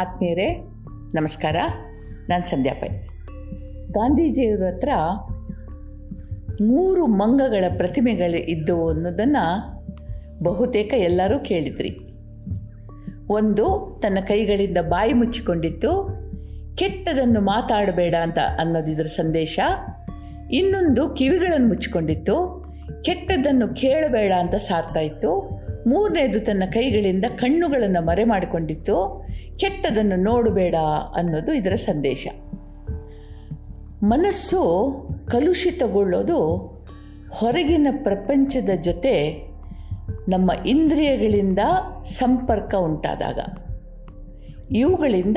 ಆತ್ಮೀಯರೇ, ನಮಸ್ಕಾರ. ನಾನು ಸಂಧ್ಯಾ ಪೈ. ಗಾಂಧೀಜಿಯವರ ಹತ್ರ ಮೂರು ಮಂಗಗಳ ಪ್ರತಿಮೆಗಳು ಇದ್ದವು ಅನ್ನೋದನ್ನು ಬಹುತೇಕ ಎಲ್ಲರೂ ಕೇಳಿದ್ರಿ. ಒಂದು, ತನ್ನ ಕೈಗಳಿಂದ ಬಾಯಿ ಮುಚ್ಚಿಕೊಂಡಿತ್ತು, ಕೆಟ್ಟದನ್ನು ಮಾತಾಡಬೇಡ ಅಂತ ಅನ್ನೋದಿದ್ರ ಸಂದೇಶ. ಇನ್ನೊಂದು ಕಿವಿಗಳನ್ನು ಮುಚ್ಚಿಕೊಂಡಿತ್ತು, ಕೆಟ್ಟದ್ದನ್ನು ಕೇಳಬೇಡ ಅಂತ ಸಾರ್ತಾ ಇತ್ತು. ಮೂರನೇದು ತನ್ನ ಕೈಗಳಿಂದ ಕಣ್ಣುಗಳನ್ನು ಮರೆ ಮಾಡಿಕೊಂಡಿತ್ತು ಕೆಟ್ಟದನ್ನು ನೋಡಬೇಡ ಅನ್ನೋದು ಇದರ ಸಂದೇಶ. ಮನಸ್ಸು ಕಲುಷಿತಗೊಳ್ಳೋದು ಹೊರಗಿನ ಪ್ರಪಂಚದ ಜೊತೆ ನಮ್ಮ ಇಂದ್ರಿಯಗಳಿಂದ ಸಂಪರ್ಕ ಉಂಟಾದಾಗ. ಇವುಗಳಿಂದ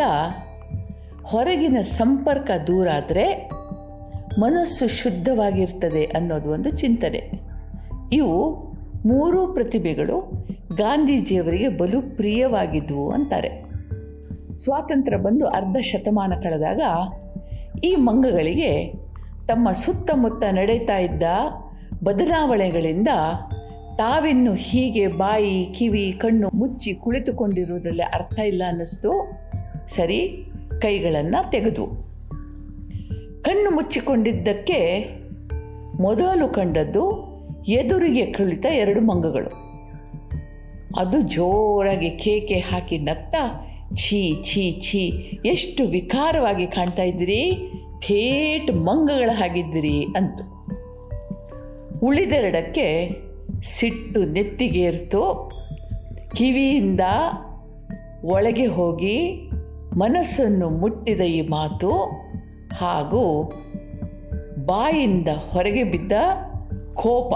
ಹೊರಗಿನ ಸಂಪರ್ಕ ದೂರ ಆದರೆ ಮನಸ್ಸು ಶುದ್ಧವಾಗಿರ್ತದೆ ಅನ್ನೋದು ಒಂದು ಚಿಂತನೆ. ಇವು ಮೂರೂ ಪ್ರತಿಭೆಗಳು. ಗಾಂಧೀಜಿಯವರಿಗೆ ಬಲು ಪ್ರಿಯವಾಗಿದ್ವು ಅಂತಾರೆ. ಸ್ವಾತಂತ್ರ್ಯ ಬಂದು ಅರ್ಧ ಶತಮಾನ ಕಳೆದಾಗ ಈ ಮಂಗಗಳಿಗೆ ತಮ್ಮ ಸುತ್ತಮುತ್ತ ನಡೀತಾ ಇದ್ದ ಬದಲಾವಣೆಗಳಿಂದ ತಾವಿನ್ನು ಹೀಗೆ ಬಾಯಿ, ಕಿವಿ, ಕಣ್ಣು ಮುಚ್ಚಿ ಕುಳಿತುಕೊಂಡಿರುವುದರಲ್ಲಿ ಅರ್ಥ ಇಲ್ಲ ಅನ್ನಿಸ್ತು. ಸರಿ, ಕೈಗಳನ್ನು ತೆಗೆದು. ಕಣ್ಣು ಮುಚ್ಚಿಕೊಂಡಿದ್ದಕ್ಕೆ ಮೊದಲು ಕಂಡದ್ದು ಎದುರಿಗೆ ಕುಳಿತ ಎರಡು ಮಂಗಗಳು. ಅದು ಜೋರಾಗಿ ಕೇಕೆ ಹಾಕಿ ನಗ್ತಾ ಛೀ ಛೀ ಛೀ, ಎಷ್ಟು ವಿಕಾರವಾಗಿ ಕಾಣ್ತಾ ಇದ್ದೀರಿ? ಥೇಟ್ ಮಂಗಗಳ ಹಾಗಿದ್ದೀರಿ ಅಂತ. ಉಳಿದೆರಡಕ್ಕೆ ಸಿಟ್ಟು ನೆತ್ತಿಗೇರ್ತು ಕಿವಿಯಿಂದ ಒಳಗೆ ಹೋಗಿ ಮನಸ್ಸನ್ನು ಮುಟ್ಟಿದ ಈ ಮಾತು ಹಾಗೂ ಬಾಯಿಂದ ಹೊರಗೆ ಬಿದ್ದ ಕೋಪ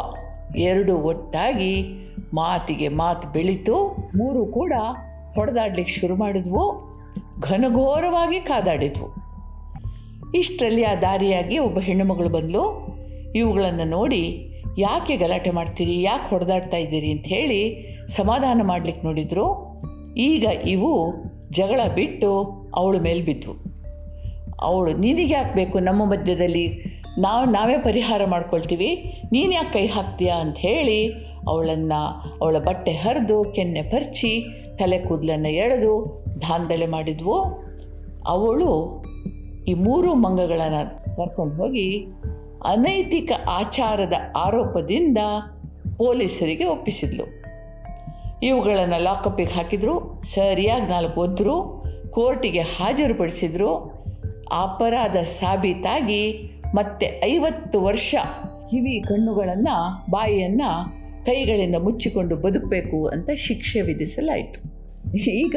ಎರಡು ಒಟ್ಟಾಗಿ ಮಾತಿಗೆ ಮಾತು ಬೆಳೀತು. ಮೂರು ಕೂಡ ಹೊಡೆದಾಡ್ಲಿಕ್ಕೆ ಶುರು ಮಾಡಿದ್ವು. ಘನಘೋರವಾಗಿ ಕಾದಾಡಿದ್ವು. ಇಷ್ಟರಲ್ಲಿ ಆ ದಾರಿಯಾಗಿ ಒಬ್ಬ ಹೆಣ್ಣುಮಗಳು ಬಂದಳು ಇವುಗಳನ್ನು ನೋಡಿ ಯಾಕೆ ಗಲಾಟೆ ಮಾಡ್ತೀರಿ, ಯಾಕೆ ಹೊಡೆದಾಡ್ತಾ ಇದ್ದೀರಿ ಅಂತ ಹೇಳಿ ಸಮಾಧಾನ ಮಾಡಲಿಕ್ಕೆ ನೋಡಿದ್ರು. ಈಗ ಇವು ಜಗಳ ಬಿಟ್ಟು ಅವಳ ಮೇಲೆ ಬಿದ್ದವು ಅವಳು, ನಿನಗೆ ಹಾಕಬೇಕು ಬೇಕು? ನಮ್ಮ ಮಧ್ಯದಲ್ಲಿ ನಾವು, ನಾವೇ ಪರಿಹಾರ ಮಾಡ್ಕೊಳ್ತೀವಿ. ನೀನು ಯಾಕೆ ಕೈ ಹಾಕ್ತೀಯಾ? ಅಂತ ಹೇಳಿ ಅವಳನ್ನು ಅವಳ ಬಟ್ಟೆ ಹರಿದು, ಕೆನ್ನೆ ಪರ್ಚಿ, ತಲೆ ಕೂದಲನ್ನು ಎಳೆದು ದಾಂಧಲೆ ಮಾಡಿದ್ವು. ಅವಳು ಈ ಮೂರು ಮಂಗಗಳನ್ನು ಕರ್ಕೊಂಡು ಹೋಗಿ ಅನೈತಿಕ ಆಚಾರದ ಆರೋಪದಿಂದ ಪೊಲೀಸರಿಗೆ ಒಪ್ಪಿಸಿದ್ಲು. ಇವುಗಳನ್ನು ಲಾಕಪ್ಪಿಗೆ ಹಾಕಿದ್ರು, ಸರಿಯಾಗಿ ನಾಲ್ಕು ಒದ್ರು ಕೋರ್ಟಿಗೆ ಹಾಜರುಪಡಿಸಿದ್ರು. ಅಪರಾಧ ಸಾಬೀತಾಗಿ ಮತ್ತೆ ಐವತ್ತು ವರ್ಷ ಕಿವಿ ಕಣ್ಣುಗಳನ್ನು, ಬಾಯಿಯನ್ನು ಕೈಗಳಿಂದ ಮುಚ್ಚಿಕೊಂಡು ಬದುಕಬೇಕು ಅಂತ ಶಿಕ್ಷೆ ವಿಧಿಸಲಾಯಿತು. ಈಗ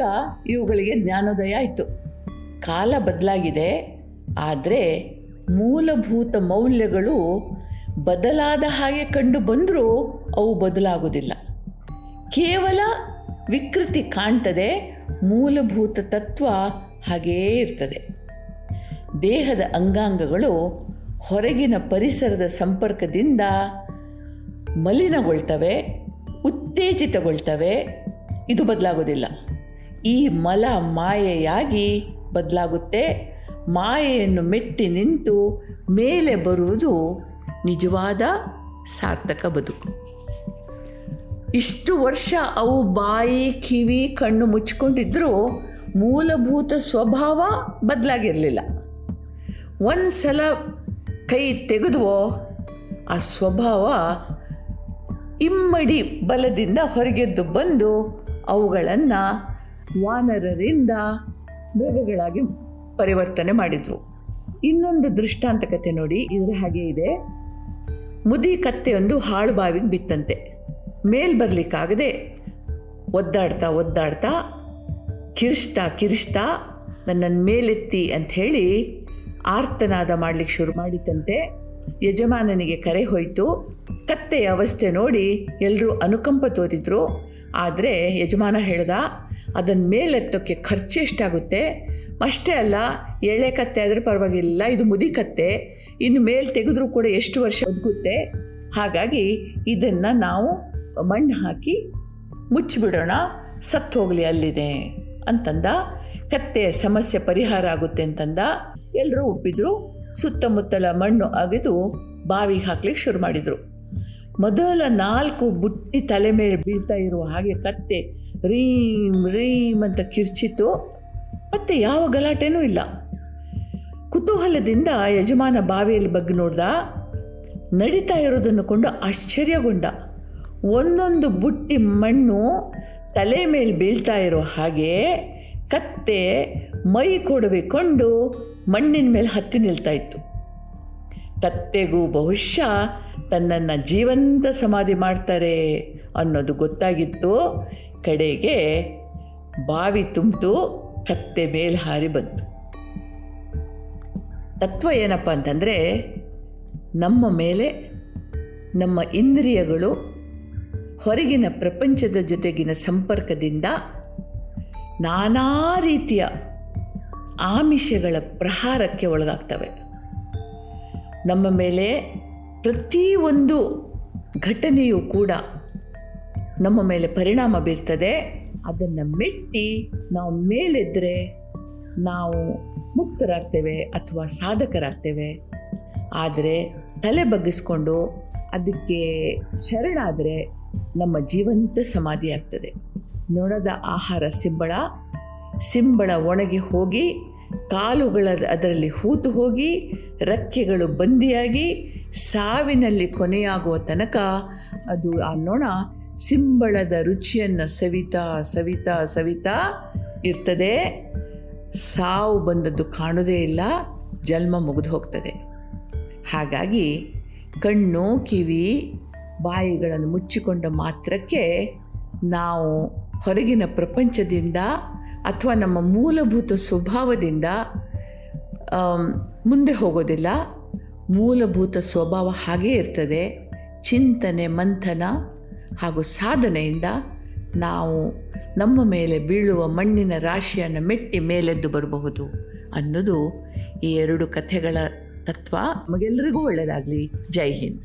ಇವುಗಳಿಗೆ ಜ್ಞಾನೋದಯ ಆಯಿತು. ಕಾಲ ಬದಲಾಗಿದೆ, ಆದರೆ ಮೂಲಭೂತ ಮೌಲ್ಯಗಳು ಬದಲಾದ ಹಾಗೆ ಕಂಡು ಬಂದರೂ ಅವು ಬದಲಾಗುವುದಿಲ್ಲ. ಕೇವಲ ವಿಕೃತಿ ಕಾಣ್ತದೆ, ಮೂಲಭೂತ ತತ್ವ ಹಾಗೇ ಇರ್ತದೆ. ದೇಹದ ಅಂಗಾಂಗಗಳು ಹೊರಗಿನ ಪರಿಸರದ ಸಂಪರ್ಕದಿಂದ ಮಲಿನಗೊಳ್ತವೆ, ಉತ್ತೇಜಿತಗೊಳ್ತವೆ, ಇದು ಬದಲಾಗೋದಿಲ್ಲ. ಈ ಮಲ ಮಾಯೆಯಾಗಿ ಬದಲಾಗುತ್ತೆ. ಮಾಯೆಯನ್ನು ಮೆಟ್ಟಿ ನಿಂತು ಮೇಲೆ ಬರುವುದು ನಿಜವಾದ ಸಾರ್ಥಕ ಬದುಕು. ಇಷ್ಟು ವರ್ಷ ಅವು ಬಾಯಿ, ಕಿವಿ, ಕಣ್ಣು ಮುಚ್ಚಿಕೊಂಡಿದ್ದರೂ ಮೂಲಭೂತ ಸ್ವಭಾವ ಬದಲಾಗಿರಲಿಲ್ಲ. ಒಂದು ಸಲ ಕೈ ತೆಗೆದುವೋ, ಆ ಸ್ವಭಾವ ಇಮ್ಮಡಿ ಬಲದಿಂದ ಹೊರಗೆದ್ದು ಬಂದು ಅವುಗಳನ್ನು ವಾನರರಿಂದ ಮೃಗಗಳಾಗಿ ಪರಿವರ್ತನೆ ಮಾಡಿದ್ರು. ಇನ್ನೊಂದು ದೃಷ್ಟಾಂತ ಕತೆ ನೋಡಿ, ಇದರ ಹಾಗೆ ಇದೆ. ಮುದಿ ಕತ್ತೆಯೊಂದು ಹಾಳು ಬಾವಿಗೆ ಬಿತ್ತಂತೆ. ಮೇಲ್ ಬರಲಿಕ್ಕಾಗದೆ ಒದ್ದಾಡ್ತಾ ಒದ್ದಾಡ್ತಾ ಕಿರಿಸ್ತಾ ಕಿರಿಸ್ತಾ ನನ್ನನ್ನು ಮೇಲೆತ್ತಿ ಅಂತ ಹೇಳಿ ಆರ್ತನಾದ ಮಾಡಲಿಕ್ಕೆ ಶುರು ಮಾಡಿತಂತೆ ಯಜಮಾನನಿಗೆ ಕರೆ ಹೋಯಿತು. ಕತ್ತೆಯ ಅವಸ್ಥೆ ನೋಡಿ ಎಲ್ಲರೂ ಅನುಕಂಪ ತೋರಿದ್ರು. ಆದರೆ ಯಜಮಾನ ಹೇಳ್ದ ಅದನ್ನು ಮೇಲೆತ್ತೋಕ್ಕೆ ಖರ್ಚು ಎಷ್ಟಾಗುತ್ತೆ? ಅಷ್ಟೇ ಅಲ್ಲ, ಎಳೆ ಕತ್ತೆ ಆದರೆ ಪರವಾಗಿಲ್ಲ, ಇದು ಮುದಿ ಕತ್ತೆ. ಇನ್ನು ಮೇಲೆ ತೆಗೆದ್ರೂ ಕೂಡ ಎಷ್ಟು ವರ್ಷ ಬದುಕುತ್ತೆ? ಹಾಗಾಗಿ ಇದನ್ನು ನಾವು ಮಣ್ಣು ಹಾಕಿ ಮುಚ್ಚಿಬಿಡೋಣ, ಸತ್ತು ಹೋಗಲಿ ಅಲ್ಲಿದೆ ಅಂತಂದ. ಕತ್ತೆಯ ಸಮಸ್ಯೆ ಪರಿಹಾರ ಆಗುತ್ತೆ ಅಂತಂದ. ಎಲ್ಲರೂ ಒಪ್ಪಿದ್ರು. ಸುತ್ತಮುತ್ತಲ ಮಣ್ಣು ಅಗೆದು ಬಾವಿ ಹಾಕ್ಲಿಕ್ಕೆ ಶುರು ಮಾಡಿದರು. ಮೊದಲ ನಾಲ್ಕು ಬುಟ್ಟಿ ತಲೆ ಮೇಲೆ ಬೀಳ್ತಾ ಇರುವ ಹಾಗೆ ಕತ್ತೆ ರೀಮ್ ರೀಮ್ ಅಂತ ಕಿರ್ಚಿತು ಮತ್ತೆ ಯಾವ ಗಲಾಟೆನೂ ಇಲ್ಲ. ಕುತೂಹಲದಿಂದ ಯಜಮಾನ ಬಾವಿಯಲ್ಲಿ ಬಗ್ಗೆ ನೋಡ್ದ, ನಡೀತಾ ಇರೋದನ್ನು ಕೊಂಡು ಆಶ್ಚರ್ಯಗೊಂಡ. ಒಂದೊಂದು ಬುಟ್ಟಿ ಮಣ್ಣು ತಲೆ ಮೇಲೆ ಬೀಳ್ತಾ ಇರೋ ಹಾಗೆ ಕತ್ತೆ ಮೈ ಕೊಡಬೇಕೊಂಡು ಮಣ್ಣಿನ ಮೇಲೆ ಹತ್ತಿ ನಿಲ್ತಾ ಇತ್ತು. ತತ್ತೆಗೂ ಬಹುಶಃ ತನ್ನನ್ನು ಜೀವಂತ ಸಮಾಧಿ ಮಾಡ್ತಾರೆ ಅನ್ನೋದು ಗೊತ್ತಾಗಿತ್ತು. ಕಡೆಗೆ ಬಾವಿ ತುಂಬಿತು ಕತ್ತೆ ಮೇಲೆ ಹಾರಿ ಬಂತು. ತತ್ವ ಏನಪ್ಪ ಅಂತಂದರೆ ನಮ್ಮ ಮೇಲೆ ನಮ್ಮ ಇಂದ್ರಿಯಗಳು ಹೊರಗಿನ ಪ್ರಪಂಚದ ಜೊತೆಗಿನ ಸಂಪರ್ಕದಿಂದ ನಾನಾ ರೀತಿಯ ಆಮಿಷಗಳ ಪ್ರಹಾರಕ್ಕೆ ಒಳಗಾಗ್ತವೆ. ನಮ್ಮ ಮೇಲೆ ಪ್ರತಿಯೊಂದು ಘಟನೆಯೂ ಕೂಡ ನಮ್ಮ ಮೇಲೆ ಪರಿಣಾಮ ಬೀರ್ತದೆ. ಅದನ್ನು ಮೆಟ್ಟಿ ನಾವು ಮೇಲೆದ್ರೆ ನಾವು ಮುಕ್ತರಾಗ್ತೇವೆ ಅಥವಾ ಸಾಧಕರಾಗ್ತೇವೆ. ಆದರೆ ತಲೆ ಬಗ್ಗಿಸ್ಕೊಂಡು ಅದಕ್ಕೆ ಶರಣಾದರೆ ನಮ್ಮ ಜೀವಂತ ಸಮಾಧಿ ಆಗ್ತದೆ ನೊಣದ ಆಹಾರ ಸಿಂಬಳ ಸಿಂಬಳ ಒಣಗಿ ಹೋಗಿ ಕಾಲುಗಳ ಅದರಲ್ಲಿ ಹೂತು ಹೋಗಿ ರೆಕ್ಕೆಗಳು ಬಂದಿಯಾಗಿ ಸಾವಿನಲ್ಲಿ ಕೊನೆಯಾಗುವ ತನಕ ಅದು ಆ ನೊಣ ಸಿಂಬಳದ ರುಚಿಯನ್ನು ಸವಿತಾ ಸವಿತಾ ಸವಿತಾ ಇರ್ತದೆ. ಸಾವು ಬಂದದ್ದು ಕಾಣೋದೇ ಇಲ್ಲ, ಜನ್ಮ ಮುಗಿದು ಹೋಗ್ತದೆ. ಹಾಗಾಗಿ ಕಣ್ಣು, ಕಿವಿ, ಬಾಯಿಗಳನ್ನು ಮುಚ್ಚಿಕೊಂಡ ಮಾತ್ರಕ್ಕೆ ನಾವು ಹೊರಗಿನ ಪ್ರಪಂಚದಿಂದ ಅಥವಾ ನಮ್ಮ ಮೂಲಭೂತ ಸ್ವಭಾವದಿಂದ ಮುಂದೆ ಹೋಗೋದಿಲ್ಲ. ಮೂಲಭೂತ ಸ್ವಭಾವ ಹಾಗೇ ಇರ್ತದೆ. ಚಿಂತನೆ, ಮಂಥನ ಹಾಗೂ ಸಾಧನೆಯಿಂದ ನಾವು ನಮ್ಮ ಮೇಲೆ ಬೀಳುವ ಮಣ್ಣಿನ ರಾಶಿಯನ್ನು ಮೆಟ್ಟಿ ಮೇಲೆದ್ದು ಬರಬಹುದು ಅನ್ನೋದು ಈ ಎರಡು ಕಥೆಗಳ ತತ್ವ. ನಮಗೆಲ್ಲರಿಗೂ ಒಳ್ಳೆಯದಾಗಲಿ ಜೈ ಹಿಂದ್.